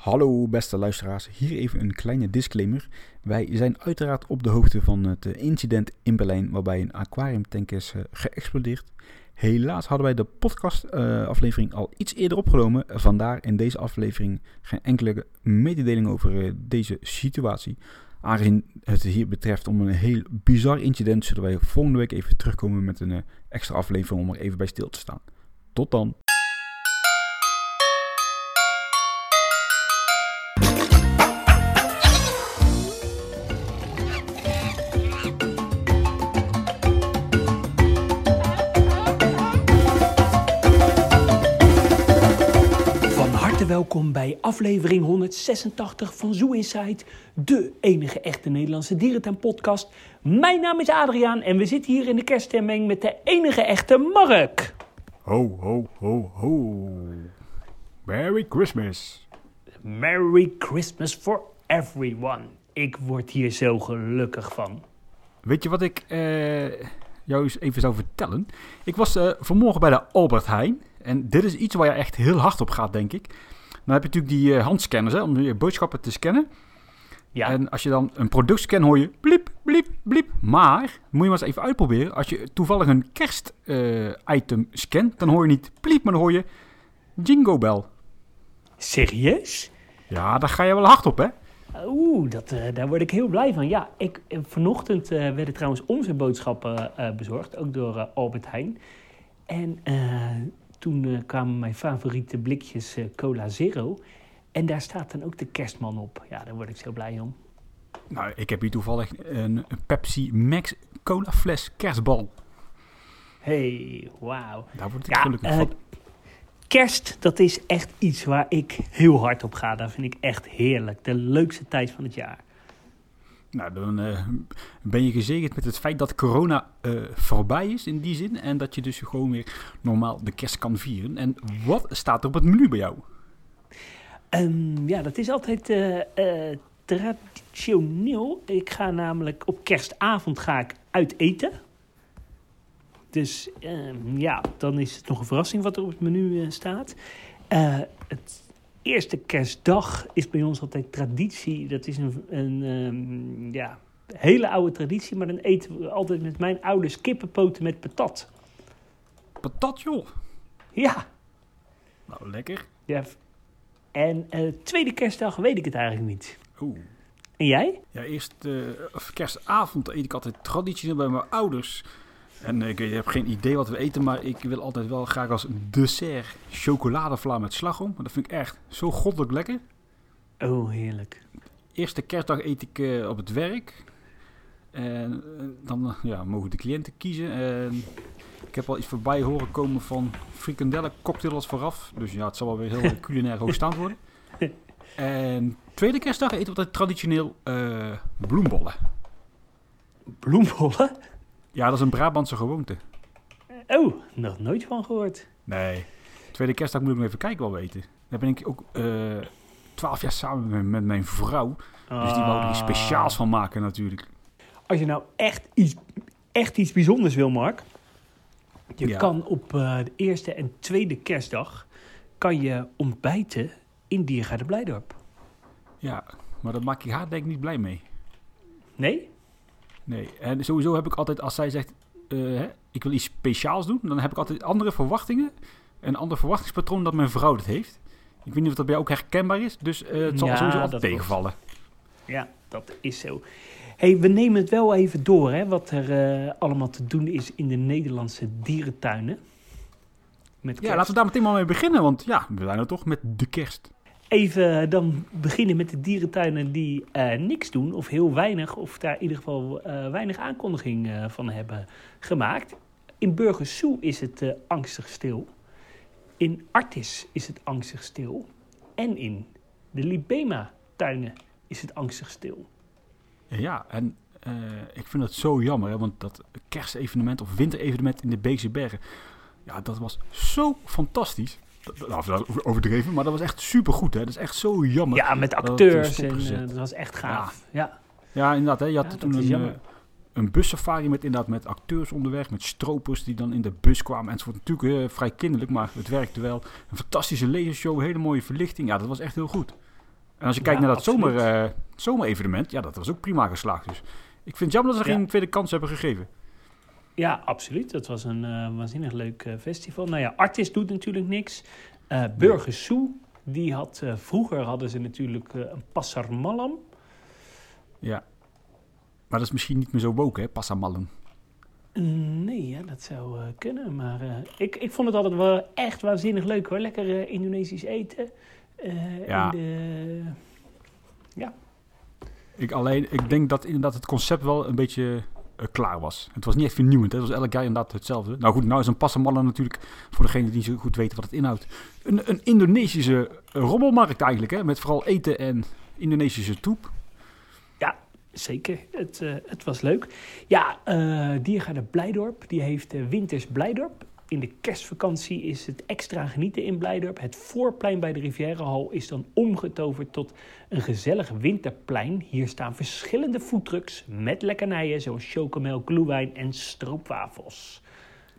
Hallo beste luisteraars, hier even een kleine disclaimer. Wij zijn uiteraard op de hoogte van het eh, incident in Berlijn waarbij een aquariumtank is uh, geëxplodeerd. Helaas hadden wij de podcastaflevering uh, al iets eerder opgenomen, vandaar in deze aflevering geen enkele mededeling over deze situatie. Aangezien het hier betreft om een heel bizar incident, zullen wij volgende week even terugkomen met een extra aflevering om er even bij stil te staan. Tot dan! Welkom bij aflevering 186 van Zoo Inside, de enige echte Nederlandse dierentuin-podcast. Mijn naam is Adriaan en we zitten hier in de kerststemming met de enige echte Mark. Ho, ho, ho, ho. Merry Christmas. Merry Christmas for everyone. Ik word hier zo gelukkig van. Weet je wat ik uh, jou eens even zou vertellen? Ik was uh, vanmorgen bij de Albert Heijn. En dit is iets waar je echt heel hard op gaat, denk ik. Dan heb je natuurlijk die uh, handscanners hè, om je boodschappen te scannen. Ja. En als je dan een product scant, hoor je bliep, bliep, bliep. Maar, moet je maar eens even uitproberen. Als je toevallig een kerst-item uh, scant, dan hoor je niet bliep, maar dan hoor je Jingo Bell. Serieus? Ja, daar ga je wel hard op, hè? Oeh, dat, uh, daar word ik heel blij van. Ja, ik, vanochtend werden trouwens onze boodschappen bezorgd, ook door Albert Heijn. En toen uh, kwamen mijn favoriete blikjes uh, Cola Zero. En daar staat dan ook de kerstman op. Ja, daar word ik zo blij om. Nou, ik heb hier toevallig een, een Pepsi Max Cola fles kerstbal. Hey, wauw. Daar word ik ja, gelukkig uh, van. Kerst, dat is echt iets waar ik heel hard op ga. Dat vind ik echt heerlijk. De leukste tijd van het jaar. Nou, dan uh, ben je gezegend met het feit dat corona uh, voorbij is in die zin. En dat je dus gewoon weer normaal de kerst kan vieren. En wat staat er op het menu bij jou? Um, ja, dat is altijd uh, traditioneel. Ik ga namelijk op kerstavond ga ik uit eten. Dus ehm, ja, dan is het nog een verrassing wat er op het menu staat. het eerste kerstdag is bij ons altijd traditie. Dat is een, een um, ja, hele oude traditie, maar dan eten we altijd met mijn ouders kippenpoten met patat. Patat, joh? Ja. Nou, lekker. Ja. En uh, tweede kerstdag weet ik het eigenlijk niet. Oeh. En jij? Ja, eerst uh, kerstavond eet ik altijd traditioneel bij mijn ouders. En ik, ik, heb geen idee wat we eten, maar ik wil altijd wel graag als dessert chocoladevla met slagroom. Dat vind ik echt zo goddelijk lekker. Oh, heerlijk. Eerste kerstdag eet ik uh, op het werk. En uh, dan ja, mogen de cliënten kiezen. En ik heb al iets voorbij horen komen van frikandellen cocktails vooraf. Dus ja, het zal wel weer heel culinair hoogstaand worden. En tweede kerstdag eten we altijd traditioneel uh, bloembollen. Bloembollen? Ja, dat is een Brabantse gewoonte. Oh, nog nooit van gehoord. Nee. Tweede kerstdag moet ik nog even kijken wel weten. Daar ben ik ook twaalf uh, jaar samen met, met, mijn vrouw. Ah. Dus die wou er iets speciaals van maken natuurlijk. Als je nou echt iets, echt iets bijzonders wil, Mark. Je ja. kan op uh, de eerste en tweede kerstdag... kan je ontbijten in Diergaarde Blijdorp. Ja, maar dat maak je haar denk ik niet blij mee. Nee? Nee, en sowieso heb ik altijd, als zij zegt, uh, hè, ik wil iets speciaals doen, dan heb ik altijd andere verwachtingen. Een ander verwachtingspatroon dat mijn vrouw dat heeft. Ik weet niet of dat bij jou ook herkenbaar is, dus uh, het zal ja, sowieso altijd tegenvallen. Ja, dat is zo. hey, we nemen het wel even door, hè, wat er uh, allemaal te doen is in de Nederlandse dierentuinen. Met ja, laten we daar meteen maar mee beginnen, want ja, we zijn er toch met de kerst even dan beginnen met de dierentuinen die uh, niks doen, of heel weinig, of daar in ieder geval uh, weinig aankondiging uh, van hebben gemaakt. In Burgersoe is het angstig stil. In Artis is het angstig stil. En in de Libema-tuinen is het angstig stil. Ja, en ik vind het zo jammer, hè, want dat kerstevenement of winterevenement in de Beekse Bergen, ja, dat was zo fantastisch. Overdreven, maar dat was echt super goed. Hè? Dat is echt zo jammer. Ja, met acteurs. Dat, en, uh, dat was echt gaaf. Ja, ja. ja inderdaad. Hè? Je had ja, toen een, uh, een bussafari met, inderdaad, met acteurs onderweg. Met stropers die dan in de bus kwamen. En het wordt natuurlijk uh, vrij kinderlijk, maar het werkte wel. Een fantastische lasershow, hele mooie verlichting. Ja, dat was echt heel goed. En als je kijkt Ja, naar dat absoluut. zomer, eh, zomerevenement, ja, dat was ook prima geslaagd. Dus ik vind het jammer dat ze geen tweede kans hebben gegeven. Ja, absoluut. Dat was een eh, waanzinnig leuk eh, festival. Nou ja, Artis doet natuurlijk niks. Eh Burger Soe, die had... vroeger hadden ze natuurlijk een Passar Malam. Ja. Maar dat is misschien niet meer zo woke, hè, Passamallen. Nee, ja, dat zou kunnen. Maar ik, ik vond het altijd wel echt waanzinnig leuk hoor. Lekker Indonesisch eten. Ja. in de... Ik, alleen, ik denk dat inderdaad het concept wel een beetje klaar was. Het was niet echt vernieuwend. Hè? Het was elk jaar inderdaad hetzelfde. Nou goed, nou is een passamallen natuurlijk, voor degene die zo goed weten wat het inhoudt, een, een Indonesische eh, rommelmarkt eigenlijk. Hè? Met vooral eten en Indonesische troep. Zeker, het, eh, het was leuk. Ja, eh Diergaarde Blijdorp, die heeft eh, Winters Blijdorp. In de kerstvakantie is het extra genieten in Blijdorp. Het voorplein bij de Rivierenhal is dan omgetoverd tot een gezellig winterplein. Hier staan verschillende foodtrucks met lekkernijen zoals chocomel, glühwein en stroopwafels.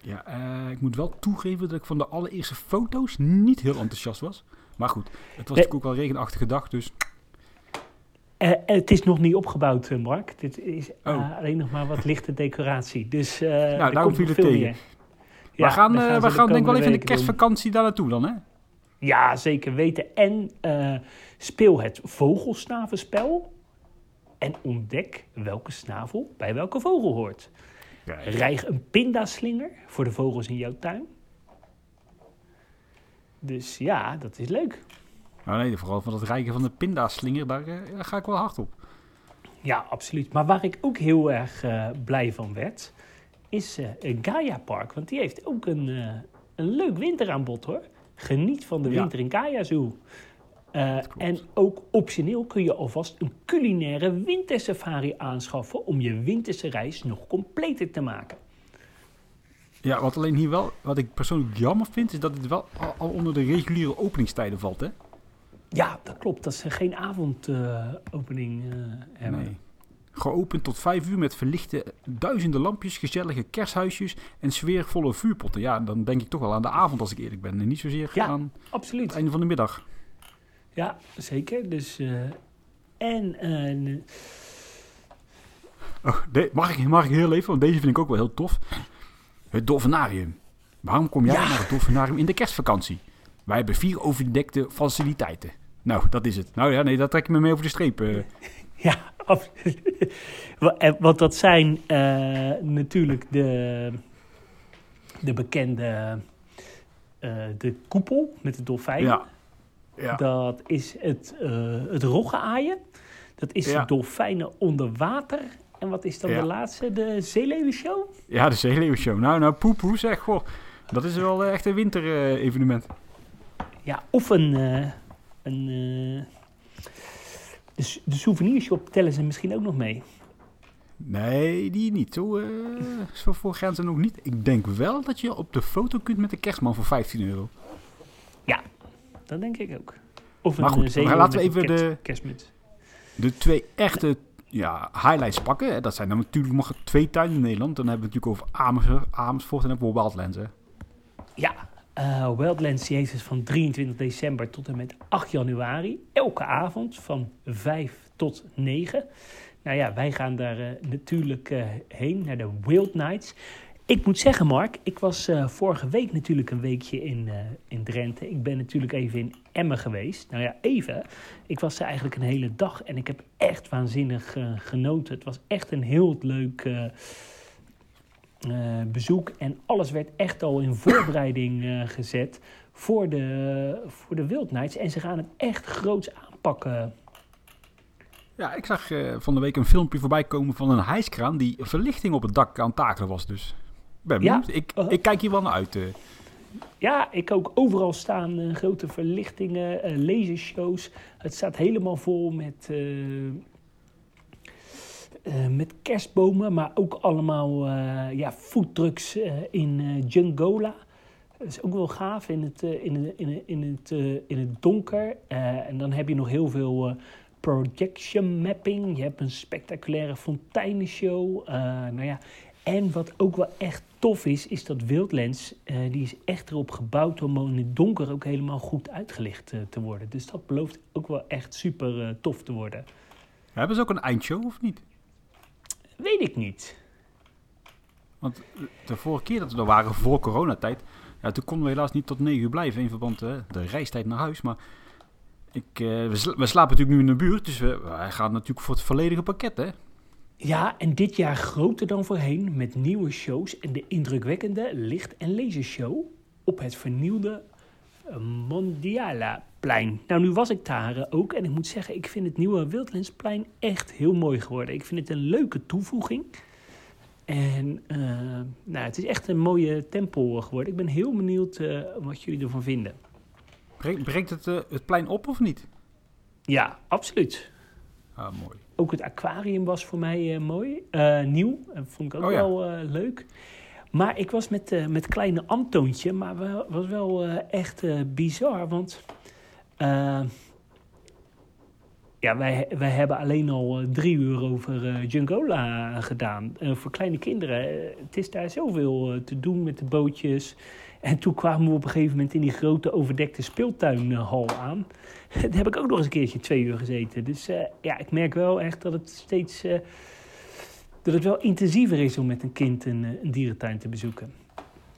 Ja, eh, ik moet wel toegeven dat ik van de allereerste foto's niet heel enthousiast was. Maar goed, het was natuurlijk ook wel een regenachtige dag, dus Eh, het is nog niet opgebouwd, eh, Mark. Dit is eh, Oh. alleen nog maar wat lichte decoratie. Dus eh er daarom komt viel het tegen. meer. We gaan, eh, ze we gaan denk ik wel even in de kerstvakantie daar naartoe dan, hè? Ja, zeker weten. En eh, speel het vogelsnavenspel. En ontdek welke snavel bij welke vogel hoort. Rijg een pindaslinger voor de vogels in jouw tuin. Dus ja, dat is leuk. Nou nee, vooral van het rijken van de pindaslinger, daar, eh, daar ga ik wel hard op. Ja, absoluut. Maar waar ik ook heel erg blij van werd, is eh Gaia Park. Want die heeft ook een, eh, een leuk winteraanbod hoor. Geniet van de Ja. winter in Gaia Zoo. Eh, en ook optioneel kun je alvast een culinaire wintersafari aanschaffen om je winterse reis nog completer te maken. Ja, wat alleen hier wel, wat ik persoonlijk jammer vind, is dat het wel al, al onder de reguliere openingstijden valt, hè? Ja, dat klopt. Dat ze geen avondopening eh hebben. Nee. Geopend tot vijf uur met verlichte duizenden lampjes, gezellige kersthuisjes en sfeervolle vuurpotten. Ja, dan denk ik toch wel aan de avond als ik eerlijk ben. En niet zozeer Ja. aan Absoluut. het einde van de middag. Ja, zeker. Dus, eh, en eh, Oh, de- mag, ik, mag ik heel even, want deze vind ik ook wel heel tof. Het Dolfinarium. Waarom kom jij Ja. naar het Dolfinarium in de kerstvakantie? Wij hebben vier overdekte faciliteiten. Nou, dat is het. Nou ja, nee, dat trek je me mee over de streep. eh. Ja, absoluut. Eh, Want dat zijn eh, natuurlijk de, de bekende eh, de koepel met de dolfijn. ja. Ja. Dat is het, eh het roggenaaien. Dat is Ja. de dolfijnen onder water. En wat is dan Ja. de laatste? De zeeleeuwenshow? ja, de Zeeleeuwenshow. Nou, nou, poepoe zeg, goh. Dat is wel echt een winter-evenement. Ja, of een... een de, souvenirshop tellen ze misschien ook nog mee. nee, die niet. Zo, eh zo voor gaan ze nog niet. Ik denk wel dat je op de foto kunt met de kerstman voor 15 euro. Dat denk ik ook. Of Maar een goed, eh, maar laten we even de- kerstmuts. De twee echte ja, highlights pakken. hè. Dat zijn dan natuurlijk nog twee tuinen in Nederland. Dan hebben we het natuurlijk over Amersfoort, Amersfoort en we Wildlands. Hè. Ja, eh Wildlands die heeft dus van 23 december tot en met 8 januari. Elke avond van 5 tot 9. Nou ja, wij gaan daar eh, natuurlijk eh, heen naar de Wild Nights. Ik moet zeggen, Mark, ik was eh, vorige week natuurlijk een weekje in, in Drenthe. Ik ben natuurlijk even in Emmen geweest. Nou ja, even. Ik was er eigenlijk een hele dag en ik heb echt waanzinnig genoten. Het was echt een heel leuk bezoek. En alles werd echt al in voorbereiding gezet voor de, voor de Wild Nights. En ze gaan het echt groots aanpakken. Ja, ik zag eh, van de week een filmpje voorbij komen van een hijskraan die verlichting op het dak aan het takelen was. Dus ben Ja. benieuwd. Ik, Uh-huh. ik kijk hier wel naar uit. eh. Ja, ik ook overal staan eh, grote verlichtingen, eh lasershows. Het staat helemaal vol met, eh, eh, met kerstbomen, maar ook allemaal eh ja, foodtrucks eh, in eh Jungola. Dat is ook wel gaaf in het, eh, in het, in het, in het, eh, in het donker. Eh, en dan heb je nog heel veel projection mapping. Je hebt een spectaculaire fonteinenshow. Nou ja, En wat ook wel echt tof is, is dat Wildlands, die is echt erop gebouwd om in het donker ook helemaal goed uitgelicht te worden. Dus dat belooft ook wel echt super tof te worden. Hebben ze ook een eindshow of niet? Weet ik niet. Want de vorige keer dat we er waren, voor coronatijd, ja, toen konden we helaas niet tot 9 uur blijven in verband met de reistijd naar huis. Maar ik, we, we, slapen natuurlijk nu in de buurt, dus we, wij gaan natuurlijk voor het volledige pakket, hè? Ja, en dit jaar groter dan voorheen met nieuwe shows en de indrukwekkende licht- en lasershow op het vernieuwde Mondiala-plein. Nou, nu was ik daar ook en ik moet zeggen, ik vind het nieuwe Wildlandsplein echt heel mooi geworden. Ik vind het een leuke toevoeging. En uh, nou, het is echt een mooie tempel geworden. Ik ben heel benieuwd uh, wat jullie ervan vinden. Breekt het uh, het plein op of niet? Ja, absoluut. Ah, mooi. Ook het aquarium was voor mij mooi. Nieuw. Dat vond ik ook Oh wel leuk. Maar ik was met, met kleine Antoontje. Maar het was wel echt bizar. Want ja, wij, wij hebben alleen al drie uur over Jungola gedaan. voor kleine kinderen. het is daar zoveel te doen met de bootjes. En toen kwamen we op een gegeven moment in die grote overdekte speeltuinhal aan. Daar heb ik ook nog eens een keertje twee uur gezeten. Dus uh, ja, ik merk wel echt dat het steeds uh, dat het wel intensiever is om met een kind een, een, dierentuin te bezoeken.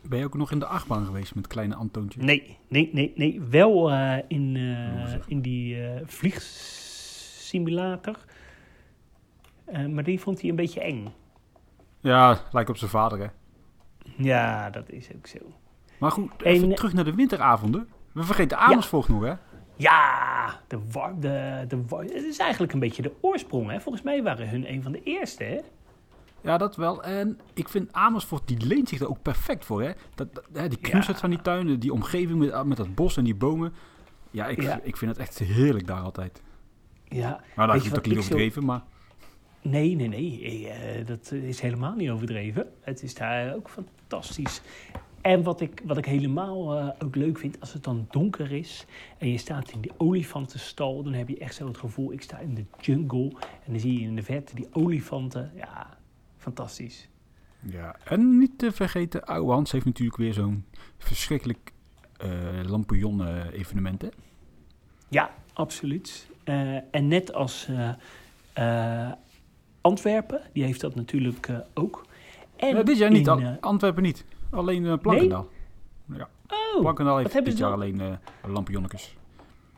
Ben je ook nog in de achtbaan geweest met kleine Antoontje? Nee, nee, nee, nee. Wel uh, in, in die vliegsimulator. maar die vond hij een beetje eng. Ja, lijkt op zijn vader, hè? Ja, dat is ook zo. Maar goed, even en, terug naar de winteravonden. We vergeten Amersfoort ja. nog, hè? Ja, de war, de, de war, het is eigenlijk een beetje de oorsprong. Hè? Volgens mij waren hun een van de eerste. Hè? Ja, dat wel. En ik vind Amersfoort, die leent zich er ook perfect voor. Hè? Dat, dat die knusheid ja. van die tuinen, die omgeving met, met dat bos en die bomen. Ja ik, ja. ik vind het echt heerlijk daar altijd. Ja. Maar daar is het ook niet overdreven, maar... Nee, nee, nee. Uh, dat is helemaal niet overdreven. Het is daar ook fantastisch. En wat ik, wat ik helemaal uh, ook leuk vind, als het dan donker is en je staat in die olifantenstal, dan heb je echt zo het gevoel, ik sta in de jungle en dan zie je in de verte die olifanten. Ja, fantastisch. Ja, en niet te vergeten, Oude Hans heeft natuurlijk weer zo'n verschrikkelijk uh, lampion-evenement, hè? Ja, absoluut. Uh, en net als Antwerpen, die heeft dat natuurlijk ook. En ja, dit jaar niet, in, Antwerpen niet. Alleen uh, Plankendaal. Nee? Ja. Oh, Plankendaal heeft dit jaar dan? alleen uh, lampionnetjes.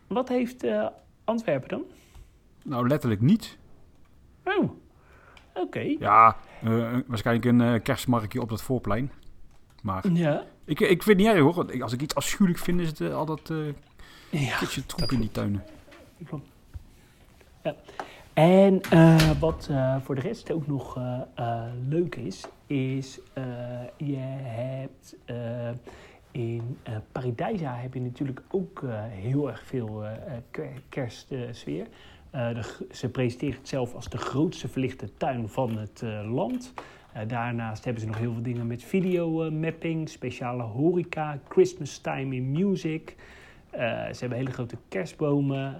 Wat heeft uh, Antwerpen dan? Nou, letterlijk niet. Oh, oké. Okay. Ja, waarschijnlijk een kerstmarktje op dat voorplein. Maar ja. ik, ik vind het niet erg hoor. Als ik iets afschuwelijk vind, is het al dat ja, kitje troep in die tuinen. Klopt. En uh, wat uh, voor de rest ook nog uh, leuk is, is je hebt in Paradijsa heb je natuurlijk ook heel erg veel kerstsfeer. ze presenteren het zelf als de grootste verlichte tuin van het land. daarnaast hebben ze nog heel veel dingen met videomapping, speciale horeca, Christmas time in music. Ze hebben hele grote kerstbomen.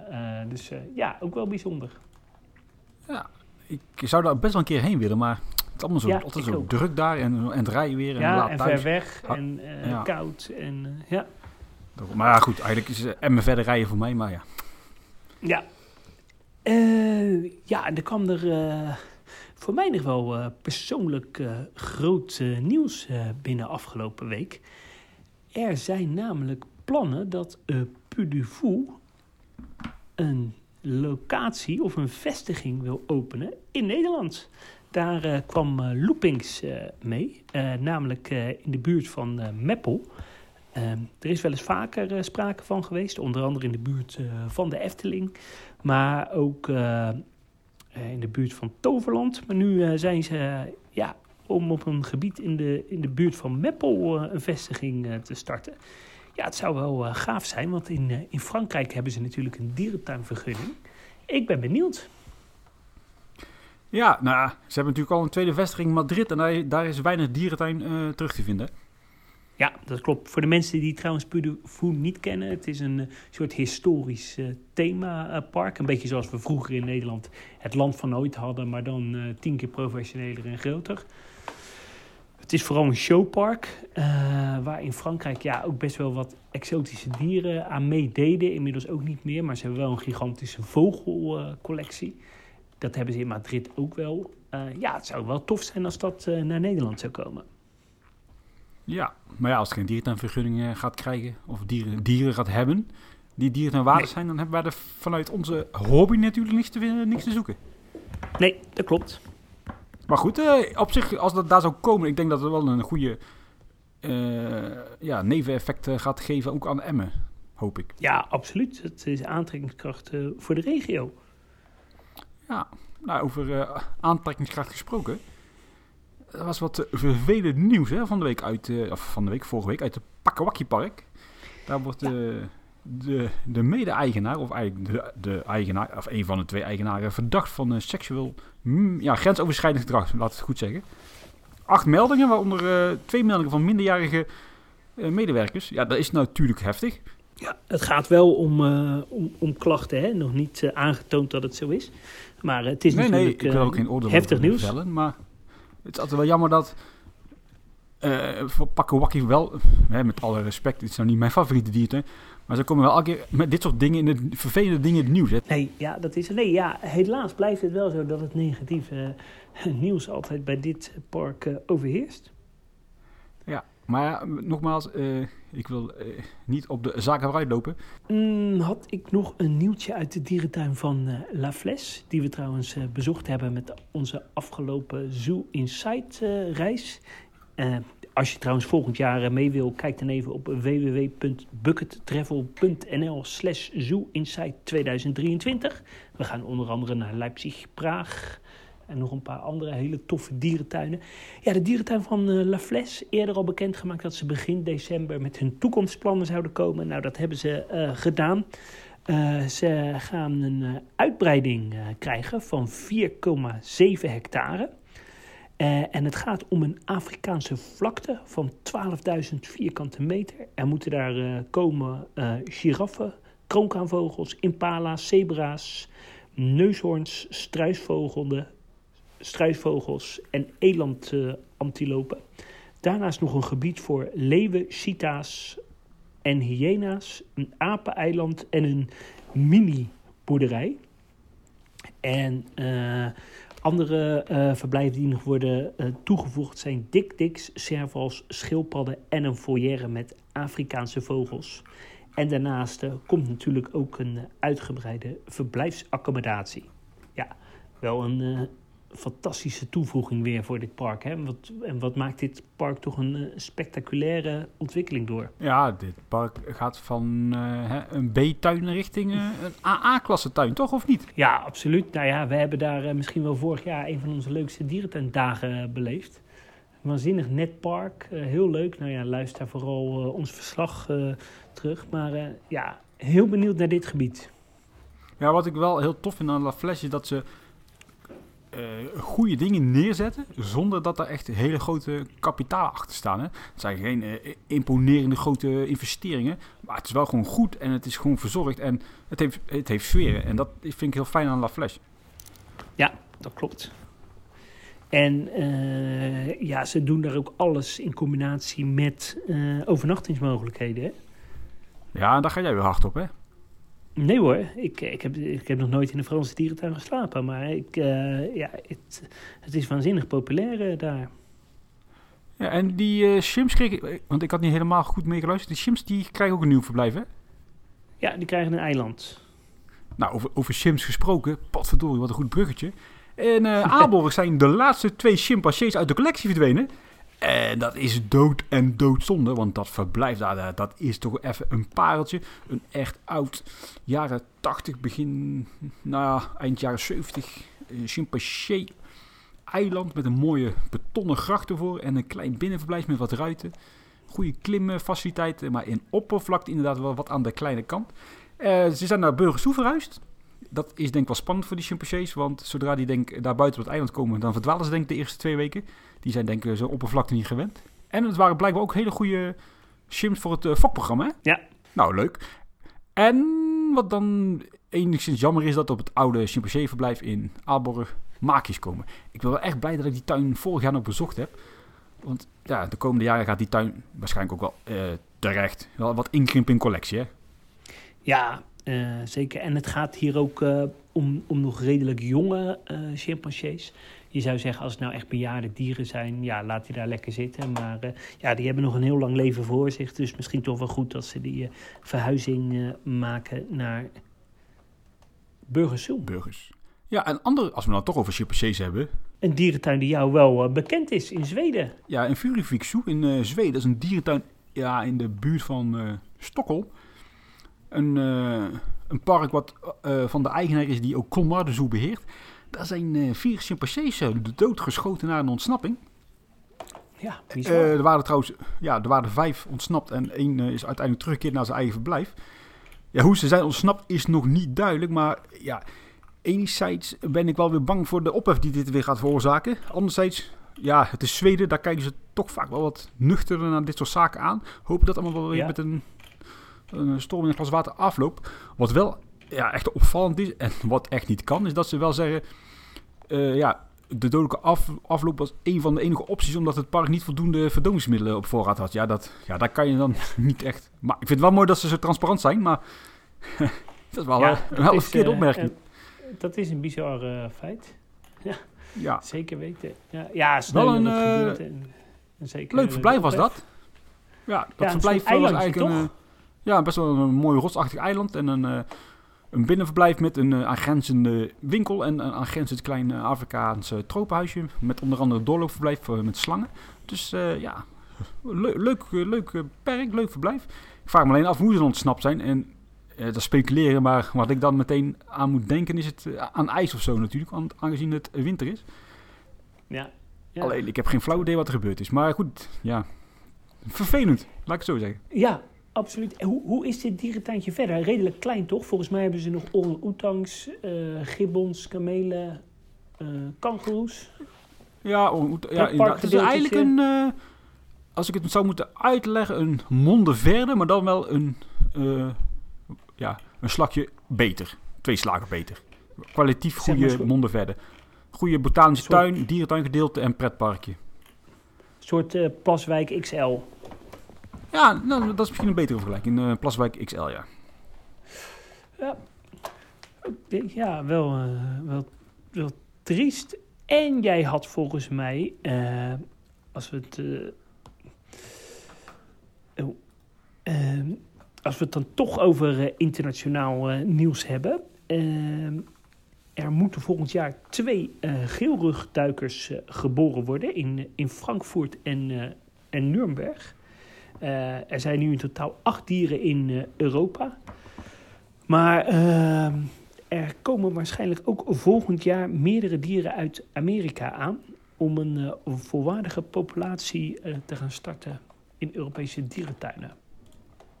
dus ja, ook wel bijzonder. Ja, ik zou daar best wel een keer heen willen, maar het is allemaal zo, ja, altijd zo druk daar en, en het rijden weer. En ja, laat en thuis. ver weg ha en uh, ja. koud. En, uh, ja. Maar goed, eigenlijk is en me verder rijden voor mij, maar ja. Ja. Uh, ja, en er kwam er voor mij nog wel persoonlijk groot nieuws binnen afgelopen week. Er zijn namelijk plannen dat Puy du Fou een locatie of een vestiging wil openen in Nederland. Daar uh, kwam uh, Loopings uh, mee, namelijk in de buurt van Meppel. Ehm, er is wel eens vaker sprake van geweest, onder andere in de buurt van de Efteling, maar ook in de buurt van Toverland. Maar nu zijn ze ja, om op een gebied in de, in de buurt van Meppel een vestiging te starten. Ja, het zou wel uh, gaaf zijn, want in, uh, in Frankrijk hebben ze natuurlijk een dierentuinvergunning. Ik ben benieuwd. Ja, nou, ze hebben natuurlijk al een tweede vestiging in Madrid en daar, daar is weinig dierentuin uh, terug te vinden. Ja, dat klopt. Voor de mensen die trouwens Fou niet kennen, het is een soort historisch themapark. Een beetje zoals we vroeger in Nederland het land van ooit hadden, maar dan tien keer professioneler en groter. Het is vooral een showpark, uh, waar in Frankrijk ja, ook best wel wat exotische dieren aan meededen. Inmiddels ook niet meer, maar ze hebben wel een gigantische vogelcollectie. dat hebben ze in Madrid ook wel. Uh, ja, het zou wel tof zijn als dat uh, naar Nederland zou komen. Ja, maar ja, als het geen dierentuinvergunning gaat krijgen of dieren, dieren gaat hebben, die dieren waardig nee. zijn, dan hebben wij er vanuit onze hobby natuurlijk niks te, niks te zoeken. Nee, dat klopt. Maar goed, uh, op zich, als dat daar zou komen, ik denk dat het wel een goede uh, ja, neveneffect gaat geven, ook aan Emmen, hoop ik. Ja, absoluut. Het is aantrekkingskracht uh, voor de regio. Ja, nou, over aantrekkingskracht gesproken. Er was wat vervelend nieuws hè, van de week uit, of van de week, vorige week, uit het Pakkawakkie Park. Daar wordt ja. De, de mede-eigenaar, of eigenlijk de, de eigenaar, of een van de twee eigenaren, verdacht van seksueel Hmm, ja, grensoverschrijdend gedrag, laat het goed zeggen. Acht meldingen, waaronder uh, twee meldingen van minderjarige uh, medewerkers. Ja, dat is natuurlijk heftig. Ja, het gaat wel om, uh, om, om, klachten, hè? nog niet aangetoond dat het zo is. Maar het is nee, natuurlijk nee, ik wil ook geen oordeel heftig nieuws. Vellen, maar het is altijd wel jammer dat voor Pakkewakkie wel, met alle respect, het is nou niet mijn favoriete diertuin, maar ze komen wel elke keer met dit soort dingen, in de vervelende dingen in het nieuws. Hè? Nee, ja, dat is, nee, ja, helaas blijft het wel zo dat het negatieve uh, nieuws altijd bij dit park uh, overheerst. Ja, maar ja, nogmaals, uh, ik wil niet op de zaken vooruit lopen. Mm, had ik nog een nieuwtje uit de dierentuin van La Fles, die we trouwens bezocht hebben met onze afgelopen Zoo Insight reis. Als je trouwens volgend jaar eh, mee wil, kijk dan even op www.buckettravel.nl slash Zoo Insight 2023. We gaan onder andere naar Leipzig, Praag en nog een paar andere hele toffe dierentuinen. Ja, de dierentuin van uh, La Fles, eerder al bekendgemaakt dat ze begin december met hun toekomstplannen zouden komen. Nou, dat hebben ze uh, gedaan. Ze gaan een uitbreiding krijgen van 4,7 hectare. Uh, en het gaat om een Afrikaanse vlakte van 12.000 vierkante meter. Er moeten daar uh, komen uh, giraffen, kroonkaanvogels, impala's, zebra's, neushoorns, struisvogels en elandantilopen. Daarnaast nog een gebied voor leeuwen, cheetahs en hyena's, een apeneiland en een mini-boerderij. En andere uh, verblijven die nog worden uh, toegevoegd zijn dikdiks, servals, schildpadden en een foyer met Afrikaanse vogels. En daarnaast uh, komt natuurlijk ook een uitgebreide verblijfsaccommodatie. Ja, wel een fantastische toevoeging weer voor dit park. Hè? Wat, en wat maakt dit park toch een uh, spectaculaire ontwikkeling door? Ja, dit park gaat van uh, een B-tuin richting uh, een AA-klasse tuin, toch of niet? Ja, absoluut. Nou ja, we hebben daar misschien wel vorig jaar een van onze leukste dierentuindagen beleefd. Waanzinnig net park, heel leuk. Nou ja, luister vooral ons verslag terug. Maar ja, heel benieuwd naar dit gebied. Ja, wat ik wel heel tof vind aan La Flèche is dat ze goede dingen neerzetten zonder dat er echt hele grote kapitaal achter staan. Hè. Het zijn geen uh, imponerende grote investeringen, maar het is wel gewoon goed en het is gewoon verzorgd en het heeft, het heeft sferen. En dat vind ik heel fijn aan La Flash. Ja, dat klopt. En uh, ja, ze doen daar ook alles in combinatie met overnachtingsmogelijkheden. Hè? Ja, en daar ga jij weer hard op, hè? Nee hoor, ik, ik, heb, ik heb nog nooit in een Franse dierentuin geslapen. Maar ik, uh, ja, het, het is waanzinnig populair uh, daar. Ja, en die uh, chimps kregen, want ik had niet helemaal goed meegeluisterd. Die chimps die krijgen ook een nieuw verblijf, hè? Ja, die krijgen een eiland. Nou, over, over chimps gesproken, potverdorie, wat een goed bruggetje. In uh, Aalborg zijn de laatste twee chimpansés uit de collectie verdwenen. En dat is dood en doodzonde, want dat verblijf daar, dat is toch even een pareltje. Een echt oud, jaren 80, begin, nou eind jaren 70, chimpansee eiland met een mooie betonnen gracht ervoor en een klein binnenverblijf met wat ruiten. Goede klimfaciliteiten, maar in oppervlakte inderdaad wel wat aan de kleine kant. Uh, ze zijn naar Burgers verhuisd. Dat is denk ik wel spannend voor die chimpansees, want zodra die denk daar buiten op het eiland komen, dan verdwalen ze denk ik de eerste twee weken. Die zijn denk ik zo oppervlakte niet gewend. En het waren blijkbaar ook hele goede chimps voor het uh, fokprogramma, hè? Ja. Nou, leuk. En wat dan enigszins jammer is dat op het oude chimpanseeverblijf in Aalborg maakjes komen. Ik ben wel echt blij dat ik die tuin vorig jaar nog bezocht heb. Want ja, de komende jaren gaat die tuin waarschijnlijk ook wel uh, terecht. Wel wat inkrimpen in collectie, hè? Ja, uh, zeker. En het gaat hier ook uh, om, om nog redelijk jonge chimpansees. Je zou zeggen, als het nou echt bejaarde dieren zijn, ja, laat die daar lekker zitten. Maar ja, die hebben nog een heel lang leven voor zich. Dus misschien toch wel goed dat ze die verhuizing maken naar Burgers Burgers. Ja, en andere, als we nou toch over chimpansees hebben. Een dierentuin die jou wel bekend is in Zweden. Ja, in Furuvik Zoo in Zweden. Dat is een dierentuin ja, in de buurt van Stockholm. Een, een park wat van de eigenaar is die ook Colmar Zoo beheert. Daar zijn vier chimpansees doodgeschoten na een ontsnapping. Ja, er waren trouwens ja, er waren vijf ontsnapt en één is uiteindelijk teruggekeerd naar zijn eigen verblijf. Ja, hoe ze zijn ontsnapt is nog niet duidelijk, maar ja, enerzijds ben ik wel weer bang voor de ophef die dit weer gaat veroorzaken. Anderzijds, ja, het is Zweden, daar kijken ze toch vaak wel wat nuchterder naar dit soort zaken aan. Hopen dat allemaal wel weer met een, een storm in een glas water afloopt. Wat wel ja, echt opvallend is en wat echt niet kan, is dat ze wel zeggen... Uh, ja, de dodelijke af, afloop was een van de enige opties, omdat het park niet voldoende verdovingsmiddelen op voorraad had. Ja, dat, ja, daar kan je dan niet echt. Maar ik vind het wel mooi dat ze zo transparant zijn, maar dat is wel, ja, een, wel een verkeerde uh, opmerking. Uh, dat is een bizar feit. Ja, ja, zeker weten. Ja, ja wel een, en, en zeker leuk verblijf was dat. Ja, dat ja, verblijf was eigenlijk een, ja, best wel een mooi rotsachtig eiland en een een binnenverblijf met een uh, aangrenzende winkel en een aangrenzend klein uh, Afrikaans uh, tropenhuisje. Met onder andere doorloopverblijf met slangen. Dus ja, le leuk, leuk perk, leuk verblijf. Ik vraag me alleen af hoe ze ontsnapt zijn. En dat speculeren, maar wat ik dan meteen aan moet denken is het aan ijs of zo natuurlijk. Aangezien het winter is. Ja, ja. Alleen, ik heb geen flauw idee wat er gebeurd is. Maar goed, ja, vervelend, laat ik het zo zeggen. Ja, Absoluut. hoe, hoe is dit dierentuintje verder? Redelijk klein toch? Volgens mij hebben ze nog orang-oetangs, uh, gibbons, kamelen, uh, kangoeroes. Ja, ja inderdaad. Het is eigenlijk een, uh, als ik het zou moeten uitleggen, een monde verde, maar dan wel een, ja, een slakje beter. Twee slagen beter. Kwalitatief goede zeg verde. Goede botanische soort... tuin, dierentuingedeelte en pretparkje. Een soort Plaswijk XL. Ja, nou, dat is misschien een betere vergelijking. Uh, Plaswijk XL, ja. Ja, ja wel, uh, wel, wel triest. En jij had volgens mij, uh, als we het. Oh, als we het dan toch over internationaal nieuws hebben. er moeten volgend jaar twee geelrugduikers geboren worden in, in Frankfurt en, en Nuremberg. Uh, er zijn nu in totaal acht dieren in uh, Europa. Maar uh, er komen waarschijnlijk ook volgend jaar meerdere dieren uit Amerika aan. Om een volwaardige populatie te gaan starten in Europese dierentuinen.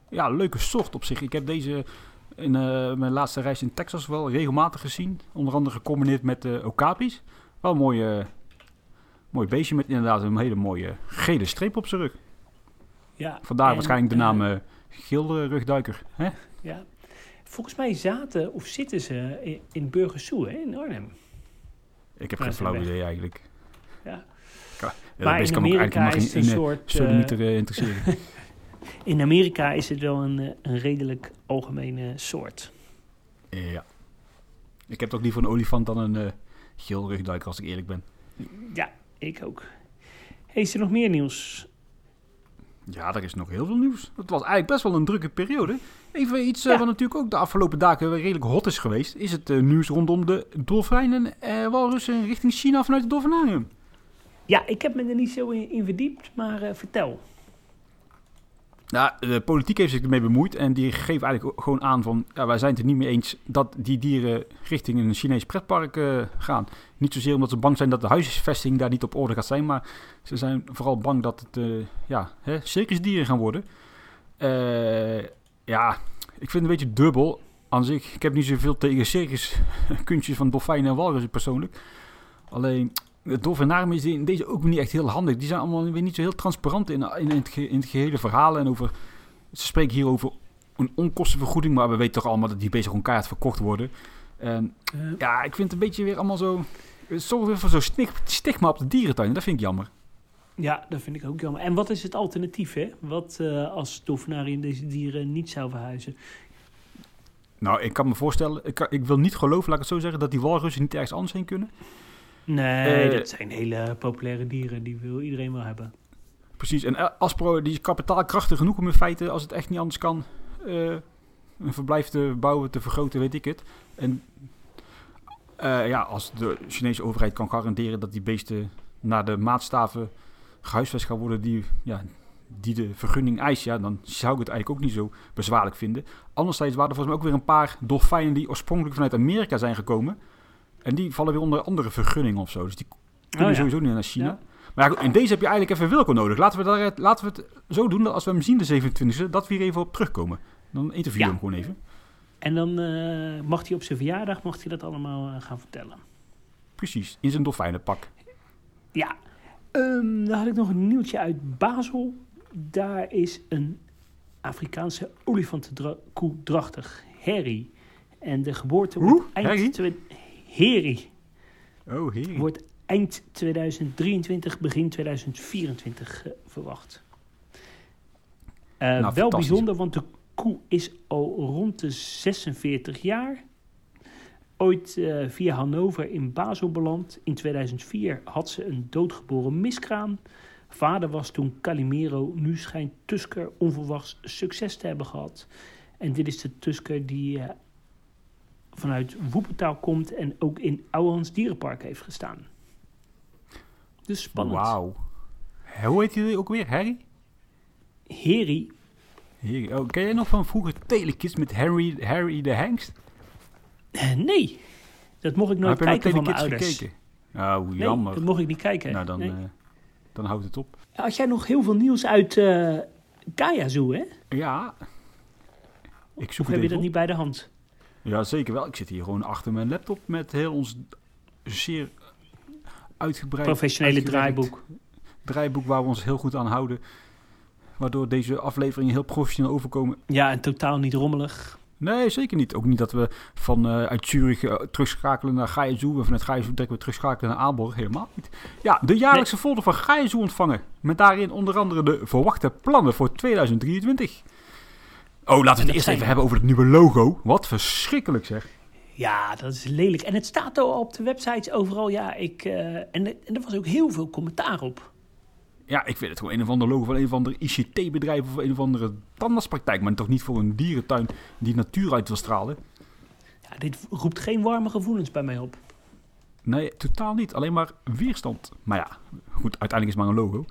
Ja, leuke soort op zich. Ik heb deze in mijn laatste reis in Texas wel regelmatig gezien. Onder andere gecombineerd met de okapis. Wel een mooie, mooi beestje met inderdaad een hele mooie gele streep op zijn rug. Ja, Vandaar waarschijnlijk de naam uh, Gilderugduiker. Hè? Ja. Volgens mij zaten of zitten ze in, in Burgersoe, hè, in Arnhem. Ik heb geen flauw idee eigenlijk. Ja. ja maar in Amerika is een soort... Uh, interesseren. in Amerika is het wel een, een redelijk algemene soort. Ja. Ik heb toch liever een olifant dan een uh, geelrugduiker, als ik eerlijk ben. Ja, ik ook. Hey, is er nog meer nieuws ja, er is nog heel veel nieuws. Het was eigenlijk best wel een drukke periode. Even iets uh, wat natuurlijk ook de afgelopen dagen redelijk hot is geweest. Is het uh, nieuws rondom de dolfijnen en uh, walrussen richting China vanuit het dolfinarium. Ja, ik heb me er niet zo in, verdiept, maar eh, vertel. Nou, de politiek heeft zich ermee bemoeid en die geeft eigenlijk gewoon aan van... Ja, wij zijn het er niet mee eens dat die dieren richting een Chinees pretpark uh, gaan. Niet zozeer omdat ze bang zijn dat de huisvesting daar niet op orde gaat zijn... maar ze zijn vooral bang dat het uh, ja, hè, circusdieren gaan worden. Uh, ja, ik vind het een beetje dubbel aan zich. Ik heb niet zoveel tegen circuskunstjes van dolfijnen en walrussen persoonlijk. Alleen, de dolfinarium is in deze ook niet echt heel handig. Die zijn allemaal weer niet zo heel transparant in, in, het, in het gehele verhaal. En over, ze spreken hier over een onkostenvergoeding, maar we weten toch allemaal dat die bezig om kaart verkocht worden. En ja, ik vind het een beetje weer allemaal zo... Het zorgt weer voor zo'n stigma op de dierentuin. Dat vind ik jammer. Ja, dat vind ik ook jammer. En wat is het alternatief, hè? Wat uh, als dolfinarium deze dieren niet zou verhuizen? Nou, ik kan me voorstellen, ik, ik, wil niet geloven, laat ik het zo zeggen, dat die walrussen niet ergens anders heen kunnen. Nee, uh, dat zijn hele populaire dieren, die wil iedereen wel hebben. Precies, en Aspro die is kapitaalkrachtig genoeg om in feite, als het echt niet anders kan, uh, een verblijf te bouwen, te vergroten, weet ik het. En ja, als de Chinese overheid kan garanderen dat die beesten naar de maatstaven gehuisvest gaan worden die, ja, die de vergunning eist, ja, dan zou ik het eigenlijk ook niet zo bezwaarlijk vinden. Anderzijds waren er volgens mij ook weer een paar dolfijnen die oorspronkelijk vanuit Amerika zijn gekomen. En die vallen weer onder andere vergunning of zo. Dus die kunnen oh, sowieso niet naar China. Ja. Maar ja, in deze heb je eigenlijk even Wilco nodig. Laten we, daar, laten we het zo doen dat als we hem zien de 27e, dat we hier even op terugkomen. Dan interviewen we hem gewoon even. En dan uh, mag hij op zijn verjaardag mag hij dat allemaal uh, gaan vertellen. Precies, in zijn dolfijnenpak. Ja, um, dan had ik nog een nieuwtje uit Basel. Daar is een Afrikaanse olifantenkoe drachtig, Harry. En de geboorte Hoe? wordt eind... Harry? Oh, Harry. Wordt eind 2023, begin 2024 uh, verwacht. Uh, nou, wel bijzonder, want de koe is al rond de 46 jaar. Ooit uh, via Hannover in Basel beland. In 2004 had ze een doodgeboren miskraam. Vader was toen Calimero. Nu schijnt Tusker onverwachts succes te hebben gehad. En dit is de Tusker die uh, vanuit Woepentaal komt en ook in Ouwehans Dierenpark heeft gestaan. Dus spannend. Wauw. Hoe heet jullie ook weer? Harry? Harry. Harry. Oh, ken jij nog van vroeger Telekids met Harry, Harry de Hengst? Uh, nee. Dat mocht ik nooit nou, kijken van mijn ouders. Gekeken? Oh, jammer. Nee, dat mocht ik niet kijken. Nou, dan, nee. uh, dan houdt het op. Had jij nog heel veel nieuws uit uh, Gaia Zoo, hè? Ja. Ik zoek of heb je dat niet bij de hand? Ja, zeker wel. Ik zit hier gewoon achter mijn laptop met heel ons zeer uitgebreid... Professionele draaiboek. Draaiboek waar we ons heel goed aan houden. Waardoor deze afleveringen heel professioneel overkomen. Ja, en totaal niet rommelig. Nee, zeker niet. Ook niet dat we van uh, uit Zurich uh, terugschakelen naar Gaia Zoo. En vanuit Gaia Zoo trekken we terugschakelen naar Aalborg. Helemaal niet. Ja, de jaarlijkse nee. folder van Gaia Zoo ontvangen. Met daarin onder andere de verwachte plannen voor 2023. Oh, laten we het eerst even hebben over het nieuwe logo. Wat verschrikkelijk zeg. Ja, dat is lelijk. En het staat al op de websites overal. Ja, ik, uh, en, en er was ook heel veel commentaar op. Ja, ik vind het gewoon een of ander logo van een of ander ICT-bedrijf of een of andere tandartspraktijk. Maar toch niet voor een dierentuin die natuur uit wil stralen. Ja, dit roept geen warme gevoelens bij mij op. Nee, totaal niet. Alleen maar weerstand. Maar ja, goed, uiteindelijk is het maar een logo.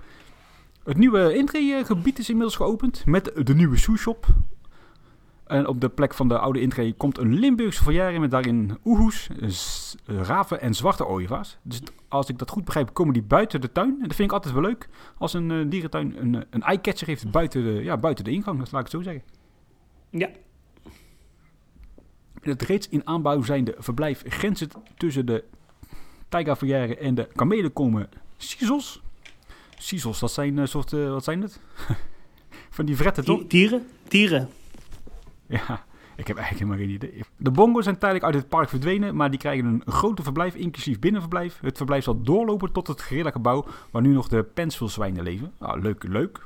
Het nieuwe intreegebied is inmiddels geopend met de nieuwe Soeshop. En op de plek van de oude intree komt een Limburgse foyer met daarin oehoes, raven en zwarte ooievaars. Dus als ik dat goed begrijp, komen die buiten de tuin. En dat vind ik altijd wel leuk. Als een uh, dierentuin een, een eyecatcher heeft buiten de, ja, buiten de ingang, dat laat ik het zo zeggen. Ja. Het reeds in aanbouw zijnde verblijf grenzen tussen de taiga en de kamelen komen sisels. Sisels, dat zijn uh, soort, uh, wat zijn het? Van die vretten toch? Dieren? Dieren. Ja, ik heb eigenlijk helemaal geen idee. De bongo's zijn tijdelijk uit het park verdwenen, maar die krijgen een grote verblijf, inclusief binnenverblijf. Het verblijf zal doorlopen tot het gebouw waar nu nog de penselzwijnen leven. Ah, leuk, leuk.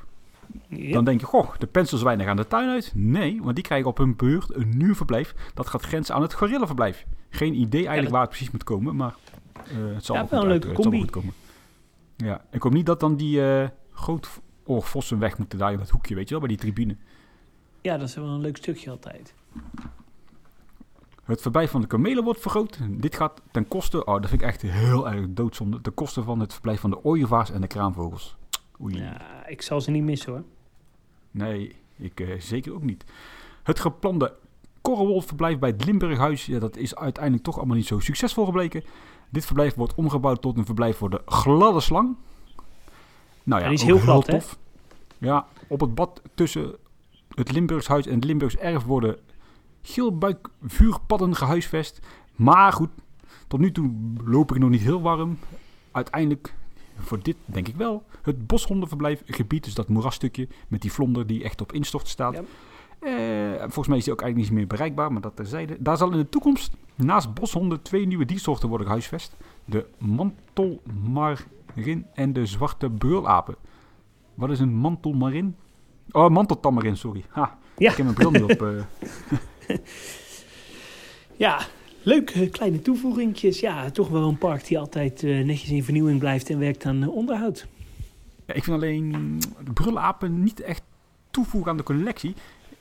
Yep. Dan denk je, goh, de penselzwijnen gaan de tuin uit. Nee, want die krijgen op hun beurt een nieuw verblijf. Dat gaat grenzen aan het gorillenverblijf. Geen idee eigenlijk ja, dat... waar het precies moet komen, maar uh, het zal ja, wel een leuke combi. goed komen. Ja, ik hoop niet dat dan die uh, grootoorvossen weg moeten daar in dat hoekje, weet je wel, bij die tribune. Ja, dat is wel een leuk stukje altijd. Het verblijf van de kamelen wordt vergroot. Dit gaat ten koste, oh, dat vind ik echt heel erg doodzonde, ten koste van het verblijf van de ooievaars en de kraanvogels. Oei. Ja, ik zal ze niet missen hoor. Nee, ik uh, zeker ook niet. Het geplande korrelwolfverblijf bij het Limburghuis, ja, dat is uiteindelijk toch allemaal niet zo succesvol gebleken. Dit verblijf wordt omgebouwd tot een verblijf voor de gladde slang. Nou ja, ja die is heel glad, heel tof. Hè? Ja, op het bad tussen het Limburgshuis en het Limburgs erf worden geelbuikvuurpadden gehuisvest. Maar goed, tot nu toe loop ik nog niet heel warm. Uiteindelijk, voor dit denk ik wel, het boshondenverblijfgebied. Dus dat moerasstukje met die vlonder die echt op instort staat. Ja. Uh, volgens mij is die ook eigenlijk niet meer bereikbaar, maar dat terzijde. Daar zal in de toekomst naast boshonden twee nieuwe diersoorten worden gehuisvest. De mantelmar rin en de zwarte brulapen. Wat is een mantelmarin? Oh, manteltamarin, sorry. Ha, Ja. ik heb mijn bril niet op. eh. Ja, leuke kleine toevoegingjes. Ja, toch wel een park die altijd eh, netjes in vernieuwing blijft en werkt aan eh, onderhoud. Ja, ik vind alleen de brulapen niet echt toevoegen aan de collectie.